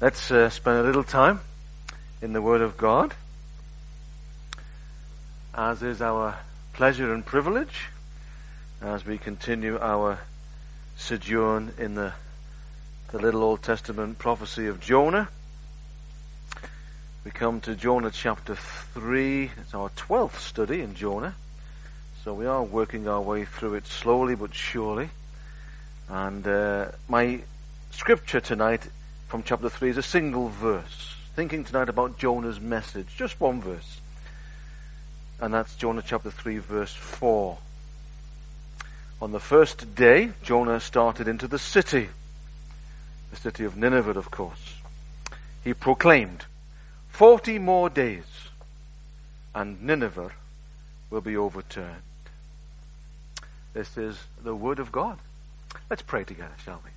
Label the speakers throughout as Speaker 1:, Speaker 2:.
Speaker 1: Let's uh, spend a little time in the Word of God, as is our pleasure and privilege, as we continue our sojourn in the, the little Old Testament prophecy of Jonah. We come to Jonah chapter 3. It's our 12th study in Jonah. So we are working our way through it slowly but surely. And uh, my scripture tonight from chapter 3 is a single verse. Thinking tonight about Jonah's message, just one verse. And that's Jonah chapter 3, verse 4. On the first day, Jonah started into the city, the city of Nineveh, of course. He proclaimed, 40 more days, and Nineveh will be overturned. This is the word of God. Let's pray together, shall we?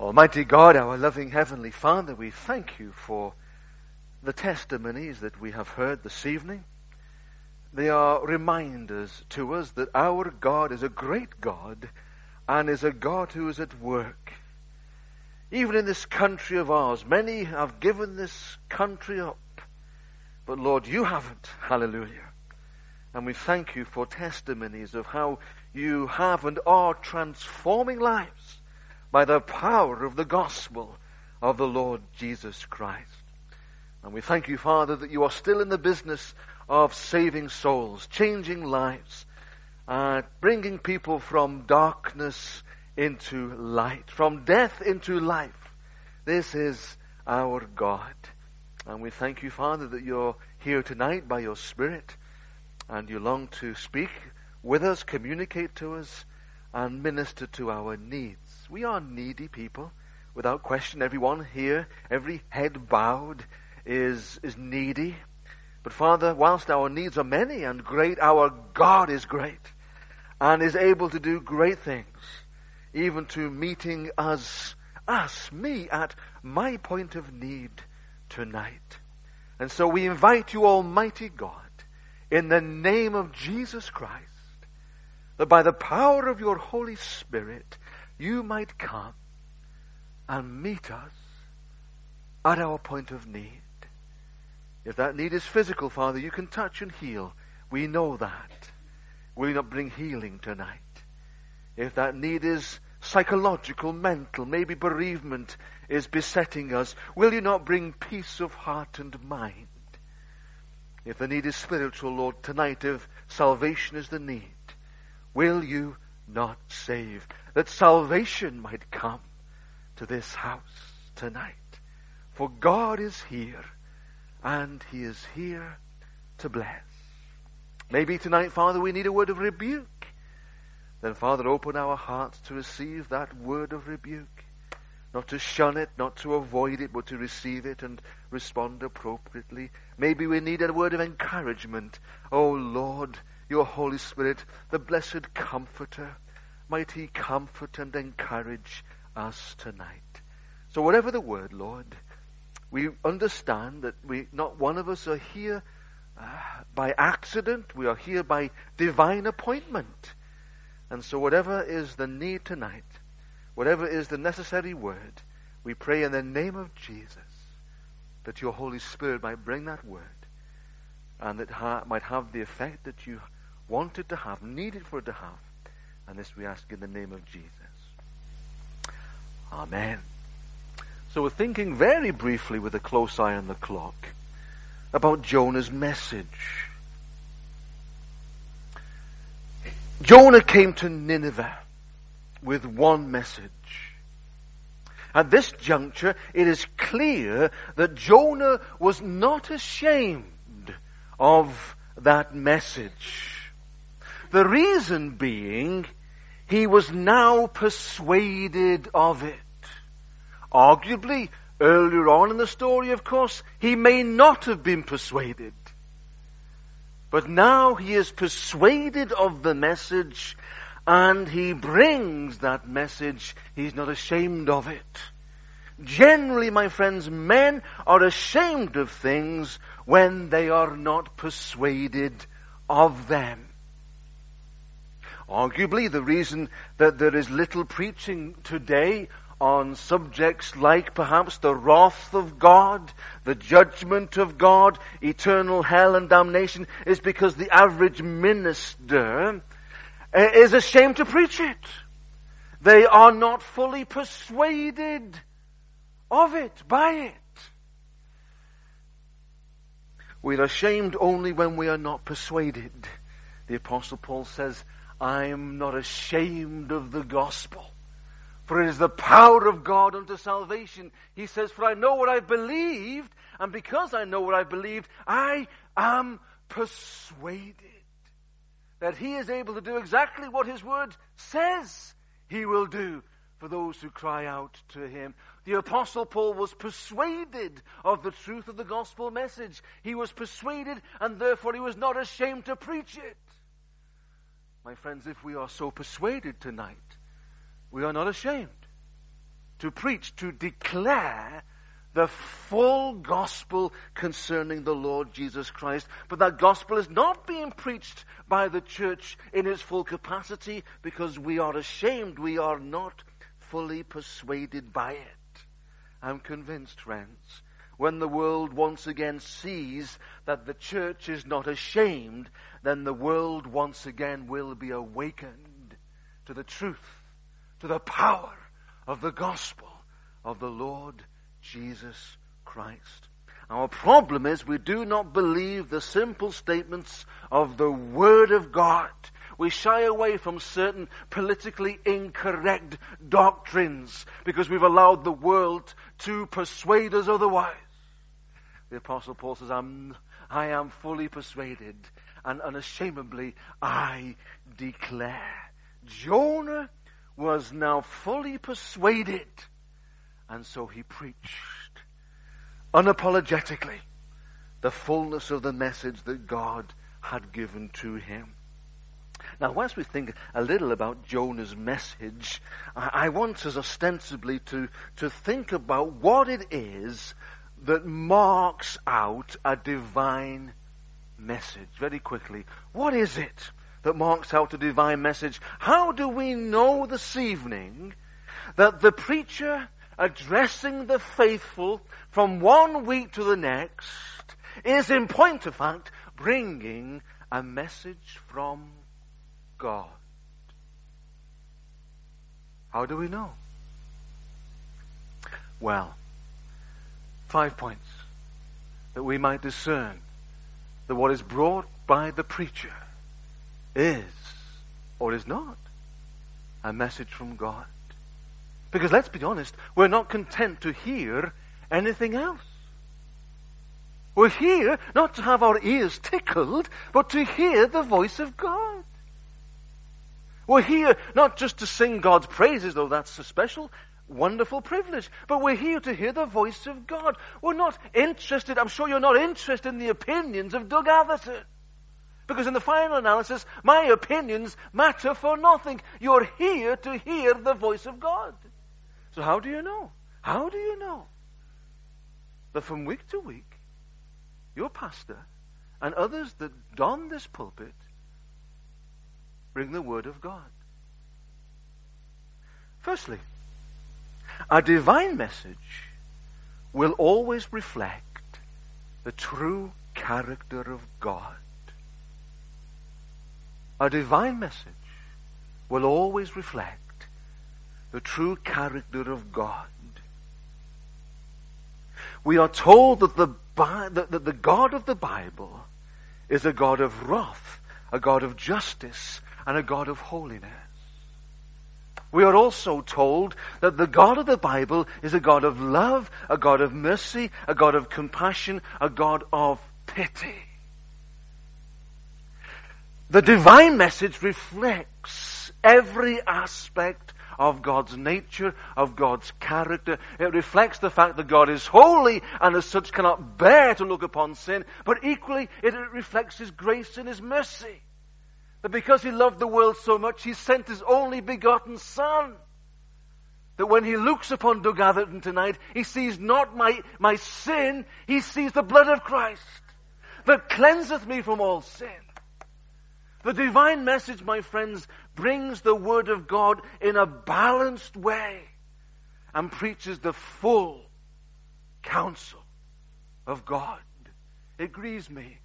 Speaker 1: Almighty God, our loving Heavenly Father, we thank you for the testimonies that we have heard this evening. They are reminders to us that our God is a great God and is a God who is at work. Even in this country of ours, many have given this country up. But Lord, you haven't. Hallelujah. And we thank you for testimonies of how you have and are transforming lives by the power of the gospel of the Lord Jesus Christ. And we thank you, Father, that you are still in the business of saving souls, changing lives, uh, bringing people from darkness into light, from death into life. This is our God. And we thank you, Father, that you're here tonight by your Spirit and you long to speak with us, communicate to us, and minister to our needs. We are needy people. Without question, everyone here, every head bowed, is, is needy. But Father, whilst our needs are many and great, our God is great and is able to do great things, even to meeting us, us, me, at my point of need tonight. And so we invite you, Almighty God, in the name of Jesus Christ, that by the power of your Holy Spirit, you might come and meet us at our point of need. If that need is physical, Father, you can touch and heal. We know that. Will you not bring healing tonight? If that need is psychological, mental, maybe bereavement is besetting us, will you not bring peace of heart and mind? If the need is spiritual, Lord, tonight, if salvation is the need, will you not save? that salvation might come to this house tonight. For God is here, and He is here to bless. Maybe tonight, Father, we need a word of rebuke. Then, Father, open our hearts to receive that word of rebuke. Not to shun it, not to avoid it, but to receive it and respond appropriately. Maybe we need a word of encouragement. Oh Lord, your Holy Spirit, the blessed Comforter, might He comfort and encourage us tonight. So, whatever the word, Lord, we understand that we, not one of us are here uh, by accident. We are here by divine appointment. And so, whatever is the need tonight, whatever is the necessary word, we pray in the name of Jesus that your Holy Spirit might bring that word and that ha- might have the effect that you wanted to have, needed for it to have and this we ask in the name of Jesus. Amen. So we're thinking very briefly with a close eye on the clock about Jonah's message. Jonah came to Nineveh with one message. At this juncture, it is clear that Jonah was not ashamed of that message. The reason being he was now persuaded of it. Arguably, earlier on in the story, of course, he may not have been persuaded. But now he is persuaded of the message and he brings that message. He's not ashamed of it. Generally, my friends, men are ashamed of things when they are not persuaded of them. Arguably, the reason that there is little preaching today on subjects like perhaps the wrath of God, the judgment of God, eternal hell and damnation is because the average minister eh, is ashamed to preach it. They are not fully persuaded of it, by it. We're ashamed only when we are not persuaded. The apostle Paul says, I am not ashamed of the gospel. For it is the power of God unto salvation. He says, For I know what I've believed, and because I know what I've believed, I am persuaded that He is able to do exactly what His word says He will do for those who cry out to Him. The Apostle Paul was persuaded of the truth of the gospel message. He was persuaded, and therefore he was not ashamed to preach it. My friends, if we are so persuaded tonight, we are not ashamed to preach, to declare the full gospel concerning the Lord Jesus Christ. But that gospel is not being preached by the church in its full capacity because we are ashamed. We are not fully persuaded by it. I'm convinced, friends, when the world once again sees that the church is not ashamed, then the world once again will be awakened to the truth to the power of the gospel of the Lord Jesus Christ. Our problem is we do not believe the simple statements of the Word of God. We shy away from certain politically incorrect doctrines because we've allowed the world to persuade us otherwise. The Apostle Paul says, I'm, I am fully persuaded and unashamedly I declare. Jonah was now fully persuaded. And so he preached unapologetically the fullness of the message that God had given to him. Now, whilst we think a little about Jonah's message, I, I want us ostensibly to, to think about what it is that marks out a divine message. Very quickly, what is it? that marks out a divine message. How do we know this evening that the preacher addressing the faithful from one week to the next is in point of fact bringing a message from God? How do we know? Well, five points that we might discern that what is brought by the preacher is or is not a message from God. Because let's be honest, we're not content to hear anything else. We're here not to have our ears tickled, but to hear the voice of God. We're here not just to sing God's praises, though that's a special, wonderful privilege, but we're here to hear the voice of God. We're not interested, I'm sure you're not interested in the opinions of Doug Atherton. Because in the final analysis, my opinions matter for nothing. You're here to hear the voice of God. So how do you know? How do you know that from week to week, your pastor and others that don this pulpit bring the word of God? Firstly, a divine message will always reflect the true character of God. A divine message will always reflect the true character of God. We are told that the, that the God of the Bible is a God of wrath, a God of justice, and a God of holiness. We are also told that the God of the Bible is a God of love, a God of mercy, a God of compassion, a God of pity. The divine message reflects every aspect of God's nature, of God's character. It reflects the fact that God is holy and as such cannot bear to look upon sin, but equally it reflects His grace and His mercy. That because He loved the world so much, He sent His only begotten Son. That when He looks upon Doug tonight, He sees not my, my sin, He sees the blood of Christ that cleanseth me from all sin. The divine message, my friends, brings the Word of God in a balanced way. and preaches the full counsel of God. It grieves me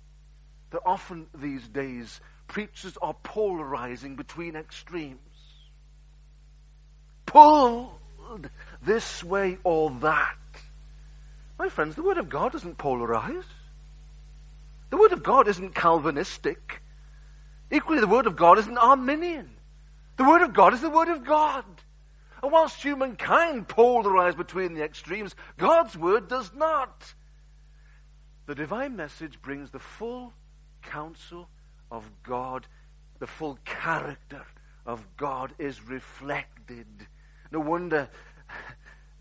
Speaker 1: that often these days preachers are polarizing between extremes. Pulled this way or that. My friends, the Word of God doesn't polarize. The Word of God isn't Calvinistic. Equally, the Word of God isn't Arminian. The Word of God is the Word of God. And whilst humankind polarize between the extremes, God's Word does not. The divine message brings the full counsel of God, the full character of God is reflected. No wonder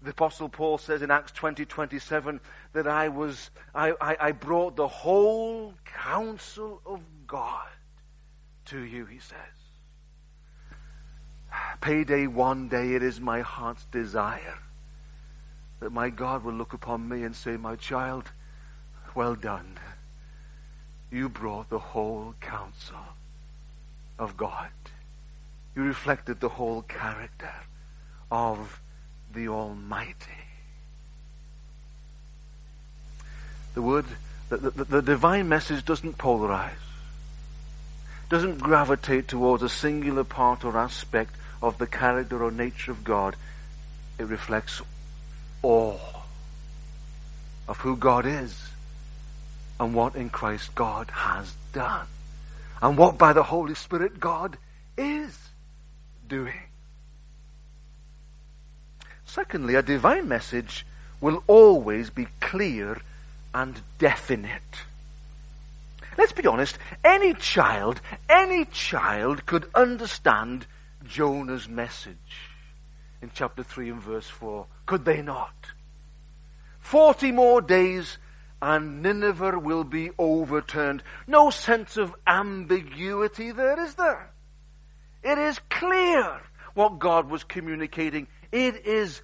Speaker 1: the apostle Paul says in Acts 20, 27 that I was, I, I, I brought the whole counsel of God to you, he says. Payday one day, it is my heart's desire that my God will look upon me and say, My child, well done. You brought the whole counsel of God. You reflected the whole character of the Almighty. The word, the, the, the divine message doesn't polarize, doesn't gravitate towards a singular part or aspect of the character or nature of God. It reflects all of who God is and what in Christ God has done and what by the Holy Spirit God is doing. Secondly, a divine message will always be clear and definite. Let's be honest, any child, any child could understand Jonah's message in chapter 3 and verse 4. Could they not? Forty more days and Nineveh will be overturned. No sense of ambiguity there, is there? It is clear what God was communicating it is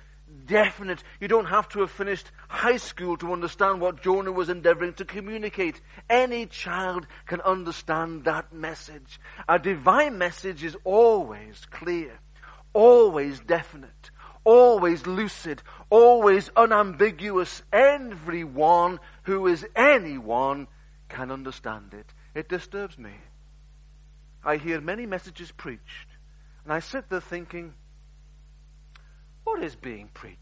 Speaker 1: definite. You don't have to have finished high school to understand what Jonah was endeavoring to communicate. Any child can understand that message. A divine message is always clear, always definite, always lucid, always unambiguous. Everyone who is anyone can understand it. It disturbs me. I hear many messages preached, and I sit there thinking, what is being preached?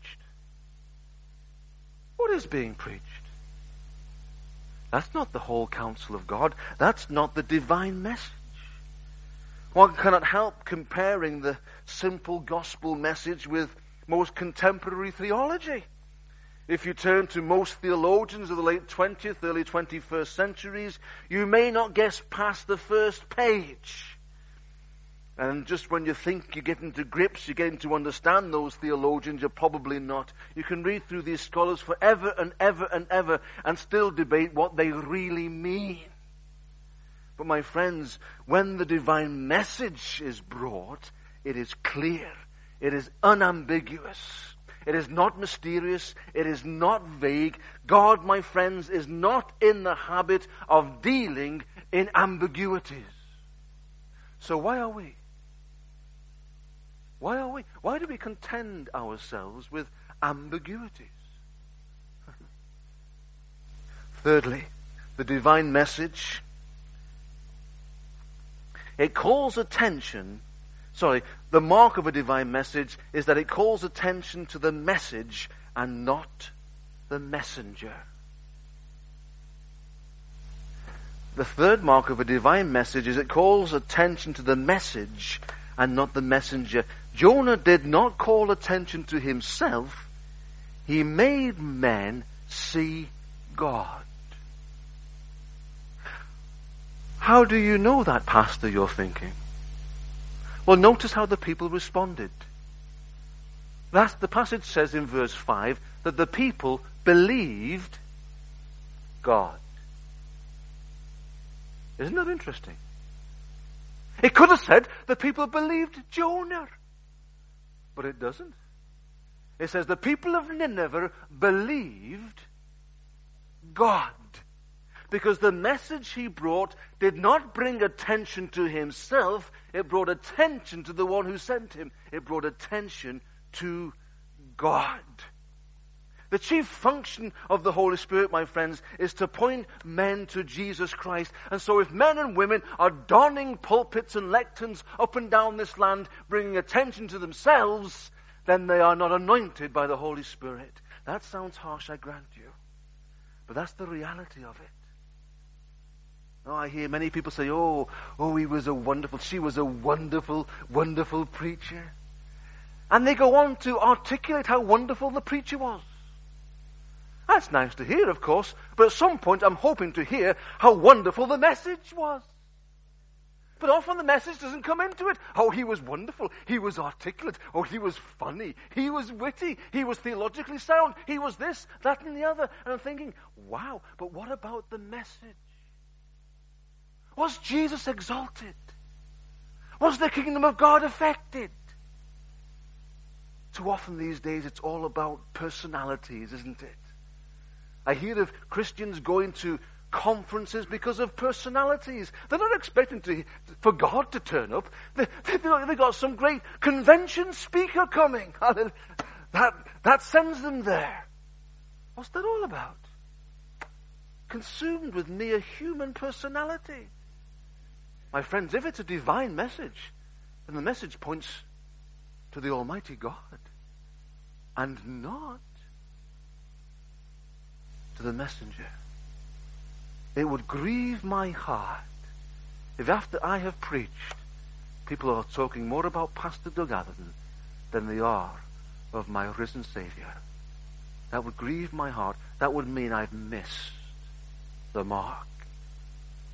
Speaker 1: What is being preached? That's not the whole counsel of God. That's not the divine message. One cannot help comparing the simple gospel message with most contemporary theology. If you turn to most theologians of the late 20th, early 21st centuries, you may not guess past the first page. And just when you think you get into grips, you get into understand those theologians, you're probably not. You can read through these scholars forever and ever and ever and still debate what they really mean. But my friends, when the divine message is brought, it is clear. It is unambiguous. It is not mysterious. It is not vague. God, my friends, is not in the habit of dealing in ambiguities. So why are we? Why are we? Why do we contend ourselves with ambiguities? Thirdly, the divine message. It calls attention, sorry, the mark of a divine message is that it calls attention to the message and not the messenger. The third mark of a divine message is it calls attention to the message and not the messenger. Jonah did not call attention to himself. He made men see God. How do you know that, Pastor, you're thinking? Well, notice how the people responded. That's, the passage says in verse 5 that the people believed God. Isn't that interesting? It could have said the people believed Jonah. But it doesn't. It says the people of Nineveh believed God. Because the message he brought did not bring attention to himself, it brought attention to the one who sent him. It brought attention to God. The chief function of the Holy Spirit, my friends, is to point men to Jesus Christ. And so if men and women are donning pulpits and lecterns up and down this land, bringing attention to themselves, then they are not anointed by the Holy Spirit. That sounds harsh, I grant you. But that's the reality of it. Oh, I hear many people say, oh, oh, he was a wonderful, she was a wonderful, wonderful preacher. And they go on to articulate how wonderful the preacher was. That's nice to hear, of course, but at some point I'm hoping to hear how wonderful the message was. But often the message doesn't come into it. Oh, he was wonderful. He was articulate. Oh, he was funny. He was witty. He was theologically sound. He was this, that, and the other. And I'm thinking, wow, but what about the message? Was Jesus exalted? Was the kingdom of God affected? Too often these days it's all about personalities, isn't it? I hear of Christians going to conferences because of personalities. They're not expecting to, for God to turn up. They, they, they got some great convention speaker coming. That, that sends them there. What's that all about? Consumed with mere human personality. My friends, if it's a divine message, then the message points to the Almighty God and not to the messenger. It would grieve my heart if after I have preached, people are talking more about Pastor Doug Atherton than they are of my risen Savior. That would grieve my heart. That would mean I've missed the mark.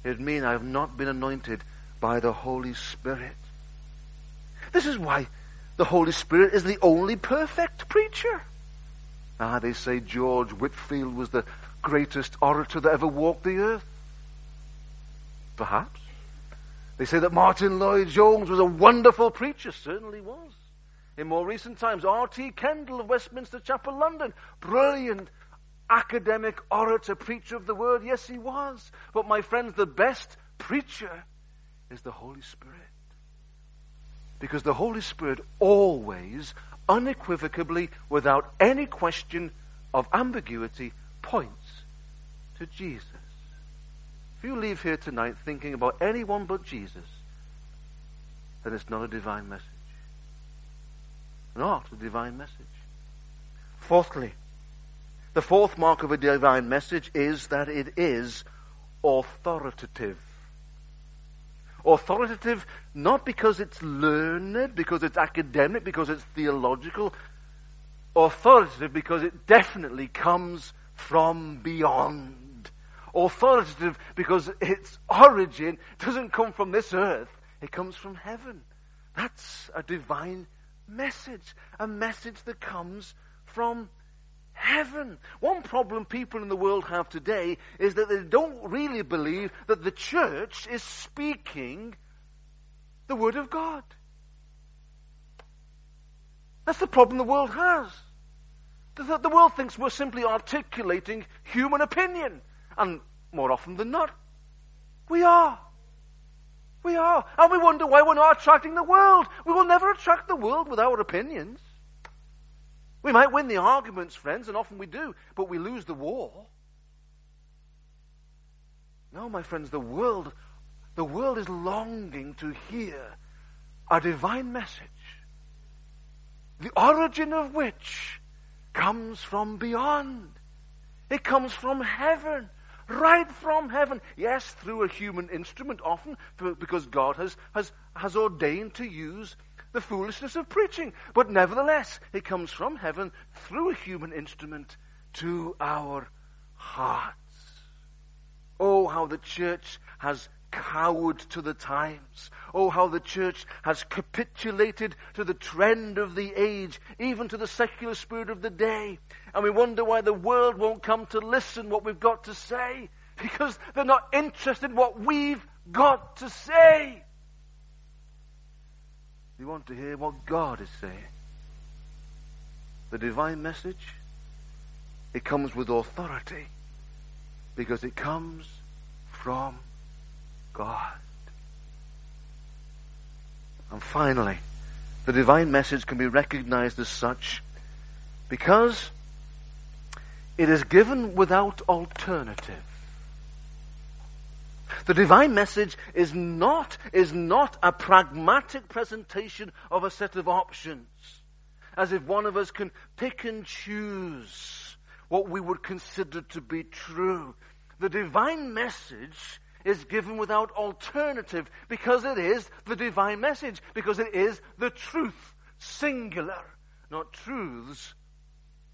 Speaker 1: It mean I've not been anointed by the Holy Spirit. This is why the Holy Spirit is the only perfect preacher. Ah, they say George Whitefield was the greatest orator that ever walked the earth. Perhaps. They say that Martyn Lloyd-Jones was a wonderful preacher. Certainly was. In more recent times, R.T. Kendall of Westminster Chapel, London, brilliant academic orator, preacher of the word. Yes, he was. But my friends, the best preacher is the Holy Spirit. Because the Holy Spirit always unequivocally, without any question of ambiguity, points to Jesus. If you leave here tonight thinking about anyone but Jesus, then it's not a divine message. Not a divine message. Fourthly, the fourth mark of a divine message is that it is authoritative. Authoritative not because it's learned, because it's academic, because it's theological. Authoritative because it definitely comes from beyond. Authoritative because its origin doesn't come from this earth, it comes from heaven. That's a divine message, a message that comes from heaven. One problem people in the world have today is that they don't really believe that the church is speaking the Word of God. That's the problem the world has. The, the world thinks we're simply articulating human opinion. And more often than not, we are. We are. And we wonder why we're not attracting the world. We will never attract the world with our opinions. We might win the arguments, friends, and often we do, but we lose the war. No, my friends, the world, the world is longing to hear a divine message, the origin of which comes from beyond. It comes from heaven, right from heaven. Yes, through a human instrument often, because God has, has, has ordained to use the foolishness of preaching. But nevertheless, it comes from heaven through a human instrument to our hearts. Oh, how the church has cowered to the times. Oh, how the church has capitulated to the trend of the age, even to the secular spirit of the day. And we wonder why the world won't come to listen what we've got to say. Because they're not interested in what we've got to say. We want to hear what God is saying. The divine message, it comes with authority because it comes from God. And finally, the divine message can be recognized as such Because it is given without alternative. The divine message is not, is not a pragmatic presentation of a set of options, as if one of us can pick and choose what we would consider to be true. The divine message is given without alternative because it is the divine message, because it is the truth, singular, not truths,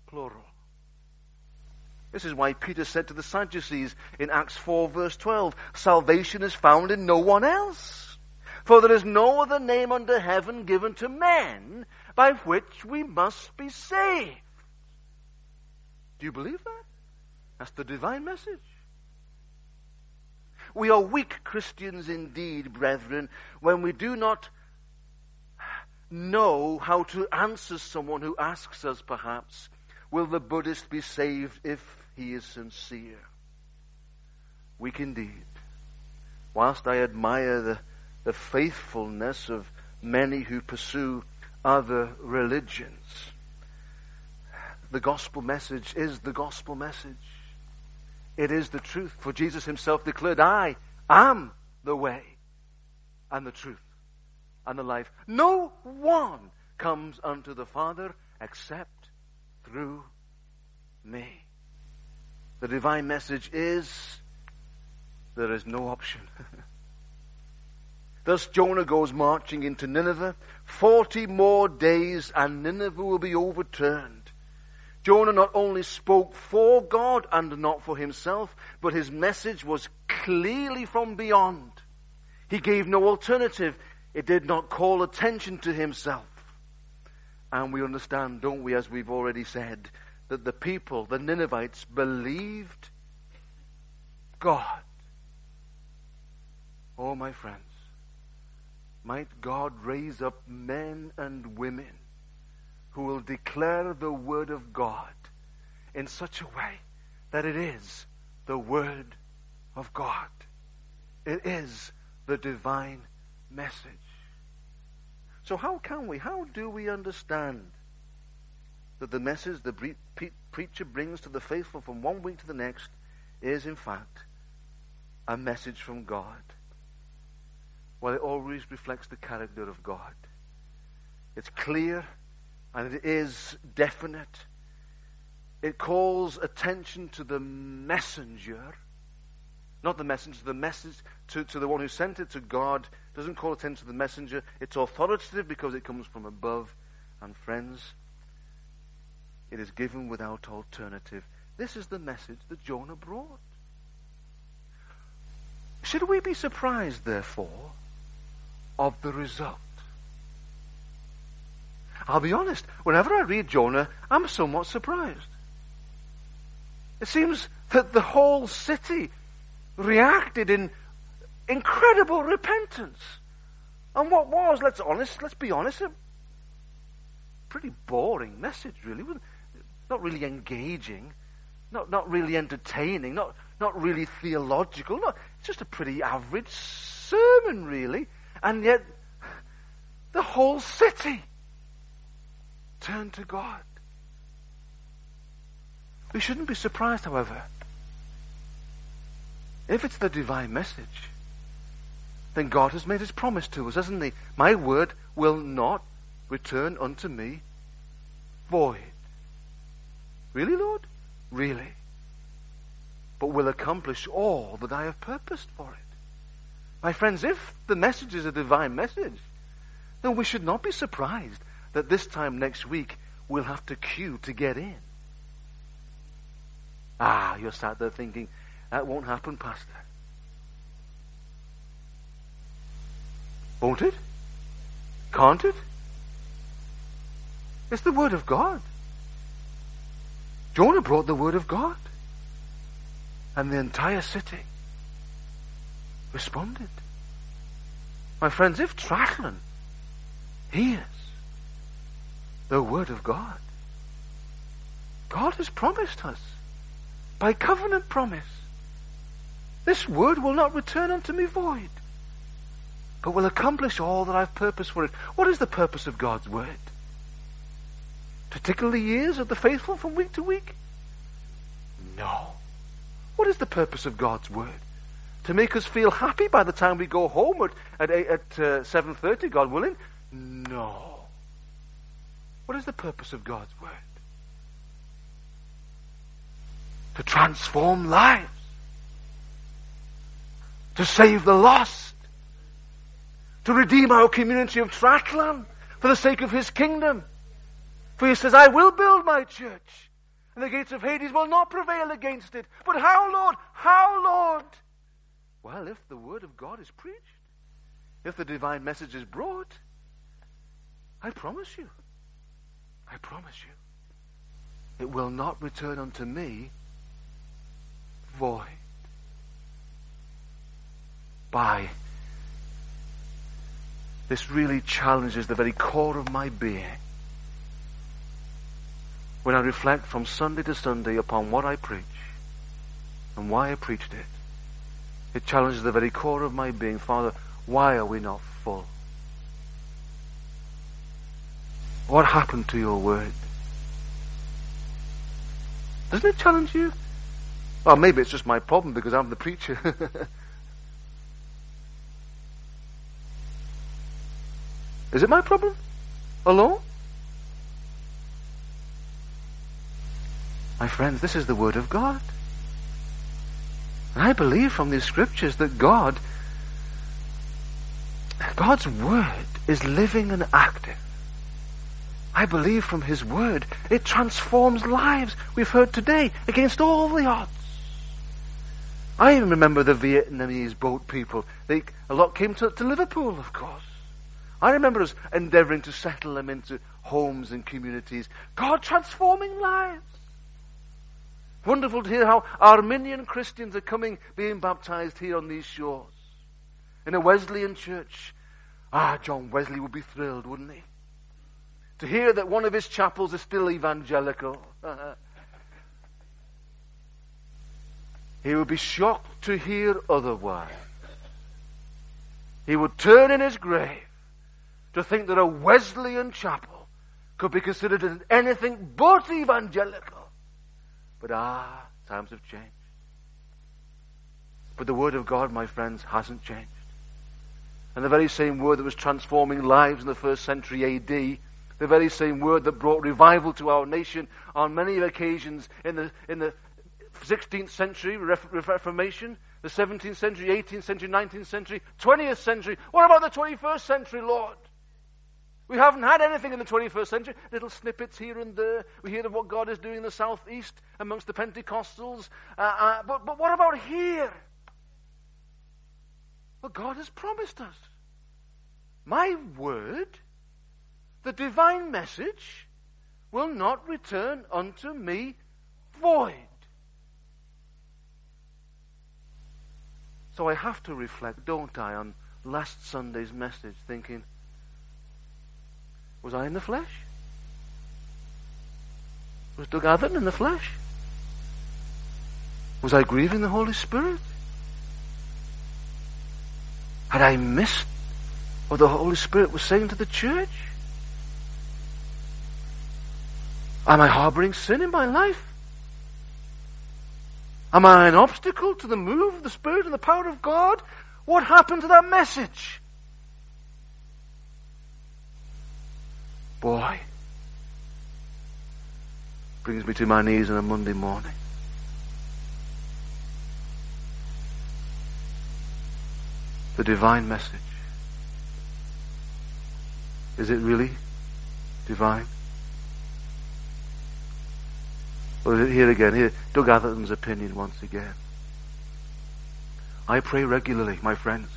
Speaker 1: plural. This is why Peter said to the Sadducees in Acts 4 verse 12, salvation is found in no one else. For there is no other name under heaven given to men by which we must be saved. Do you believe that? That's the divine message. We are weak Christians indeed, brethren, when we do not know how to answer someone who asks us, perhaps, will the Buddhist be saved if he is sincere? Weak indeed. Whilst I admire the, the faithfulness of many who pursue other religions, the gospel message is the gospel message. It is the truth. For Jesus himself declared, I am the way and the truth and the life. No one comes unto the Father except through me. The divine message is there is no option. Thus Jonah goes marching into Nineveh. Forty more days and Nineveh will be overturned. Jonah not only spoke for God and not for himself, but his message was clearly from beyond. He gave no alternative. It did not call attention to himself. And we understand, don't we, as we've already said, that the people, the Ninevites, believed God. Oh, my friends, might God raise up men and women who will declare the Word of God in such a way that it is the Word of God. It is the divine message. So, how can we, how do we understand that the message the pre- preacher brings to the faithful from one week to the next is, in fact, a message from God? Well, it always reflects the character of God. It's clear and it is definite. It calls attention to the messenger, not the messenger, the message to, to the one who sent it to God. Doesn't call attention to the messenger. It's authoritative because it comes from above. And friends, it is given without alternative. This is the message that Jonah brought. Should we be surprised, therefore, of the result? I'll be honest, whenever I read Jonah, I'm somewhat surprised. It seems that the whole city reacted in incredible repentance. And what was, let's honest, let's be honest, a pretty boring message, really. Not really engaging, not not really entertaining, not not really theological. Not, it's just a pretty average sermon, really. And yet, the whole city turned to God. We shouldn't be surprised, however, if it's the divine message, then God has made his promise to us, hasn't he? My word will not return unto me void. Really, Lord? Really. But will accomplish all that I have purposed for it. My friends, if the message is a divine message, then we should not be surprised that this time next week we'll have to queue to get in. Ah, you're sat there thinking, that won't happen, Pastor. Won't it? Can't it? It's the Word of God. Jonah brought the Word of God. And the entire city responded. My friends, if Trachlan hears the Word of God. God has promised us by covenant promise. This word will not return unto me void, but will accomplish all that I've purposed for it. What is the purpose of God's word? To tickle the ears of the faithful from week to week? No. What is the purpose of God's Word? To make us feel happy by the time we go home at, at, at uh, 7.30, God willing? No. What is the purpose of God's Word? To transform lives. To save the lost. To redeem our community of Tratlan for the sake of His kingdom. For He says, I will build my church and the gates of Hades will not prevail against it. But how, Lord? How, Lord? Well, if the word of God is preached, if the divine message is brought, I promise you, I promise you, it will not return unto me void. By this really challenges the very core of my being when I reflect from Sunday to Sunday upon what I preach and why I preached it. It challenges the very core of my being. Father, why are we not full? What happened to your word? Doesn't it challenge you? Well, maybe it's just my problem because I'm the preacher. Is it my problem? Alone? My friends, this is the Word of God. And I believe from these scriptures that God, God's Word is living and active. I believe from His Word it transforms lives. We've heard today against all the odds. I even remember the Vietnamese boat people. They, a lot came to, to Liverpool, of course. I remember us endeavoring to settle them into homes and communities. God transforming lives. Wonderful to hear how Armenian Christians are coming, being baptized here on these shores. In a Wesleyan church. Ah, John Wesley would be thrilled, wouldn't he? To hear that one of his chapels is still evangelical. he would be shocked to hear otherwise. He would turn in his grave to think that a Wesleyan chapel could be considered as anything but evangelical. But ah, times have changed. But the Word of God, my friends, hasn't changed. And the very same Word that was transforming lives in the first century AD, the very same Word that brought revival to our nation on many occasions in the, in the 16th century Reformation, the 17th century, 18th century, 19th century, 20th century. What about the 21st century, Lord? We haven't had anything in the 21st century. Little snippets here and there. We hear of what God is doing in the southeast amongst the Pentecostals. Uh, uh, but, but what about here? Well, God has promised us. My word, the divine message, will not return unto me void. So I have to reflect, don't I, on last Sunday's message, thinking, was I in the flesh? Was Doug Atherton in the flesh? Was I grieving the Holy Spirit? Had I missed what the Holy Spirit was saying to the church? Am I harboring sin in my life? Am I an obstacle to the move of the Spirit and the power of God? What happened to that message? Boy, brings me to my knees on a Monday morning. The divine message. Is it really divine? Or is it here again? Here, Doug Atherton's opinion once again. I pray regularly, my friends.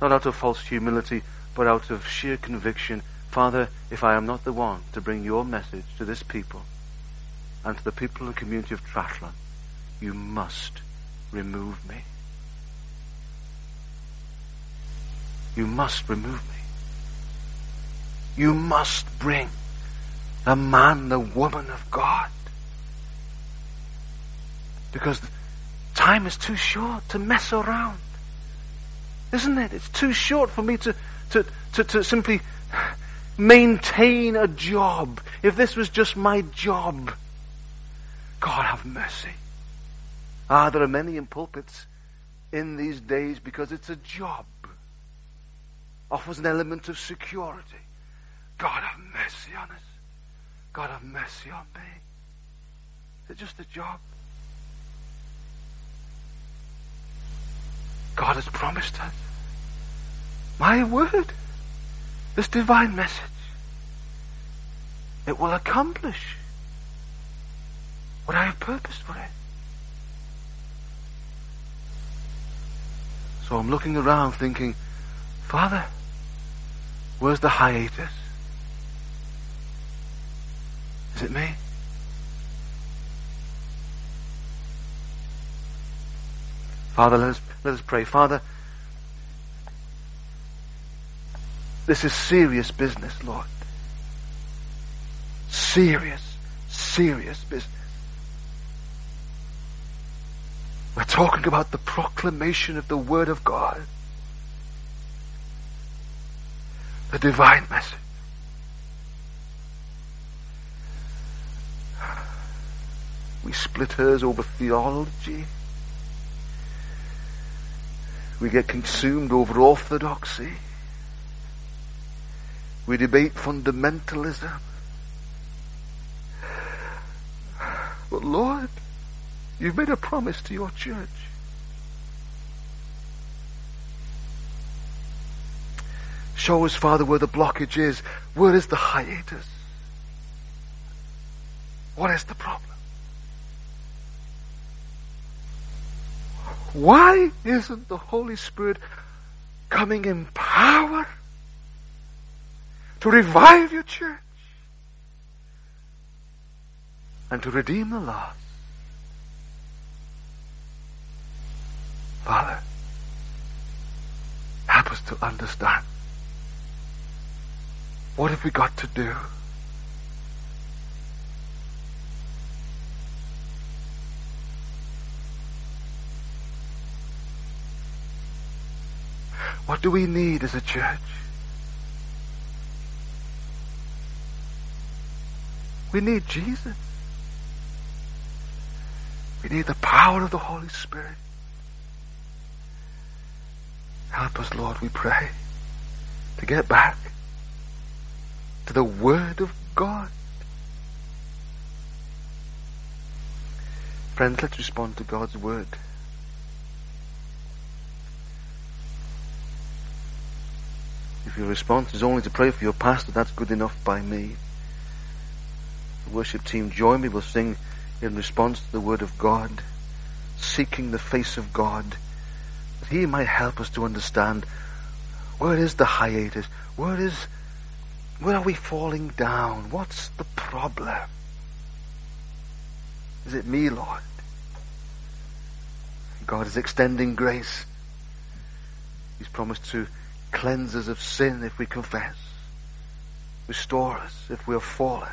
Speaker 1: Not out of false humility, but out of sheer conviction, Father, if I am not the one to bring your message to this people and to the people and community of Tratlan, you must remove me. You must remove me. You must bring the man, the woman of God. Because time is too short to mess around. Isn't it? It's too short for me to to, to, to simply maintain a job, if this was just my job, God have mercy. Ah, there are many in pulpits in these days because it's a job. Offers an element of security. God have mercy on us. God have mercy on me. Is it just a job? God has promised us. My word. This divine message. It will accomplish what I have purposed for it. So I'm looking around thinking, Father, where's the hiatus? Is it me? Father, let us, let us pray. Father, this is serious business, Lord. Serious, serious business. We're talking about the proclamation of the Word of God. The divine message. We split hairs over theology. We get consumed over orthodoxy. We debate fundamentalism. But Lord, you've made a promise to your church. Show us, Father, where the blockage is. Where is the hiatus? What is the problem? Why isn't the Holy Spirit coming in power to revive your church and to redeem the lost? Father, help us to understand. What have we got to do? What do we need as a church? We need Jesus. We need the power of the Holy Spirit. Help us, Lord, we pray, to get back to the Word of God. Friends, let's respond to God's Word. If your response is only to pray for your pastor, that's good enough by me. Worship team join me. We'll sing in response to the Word of God, seeking the face of God, that He might help us to understand where is the hiatus? Where is, where are we falling down? What's the problem? Is it me, Lord? God is extending grace. He's promised to cleanse us of sin if we confess, restore us if we have fallen.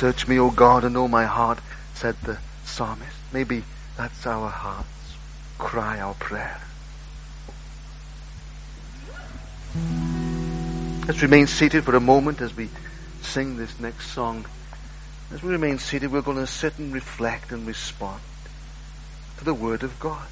Speaker 1: Search me, O God, and know my heart, said the psalmist. Maybe that's our heart's cry, our prayer. Let's remain seated for a moment as we sing this next song. As we remain seated, we're going to sit and reflect and respond to the Word of God.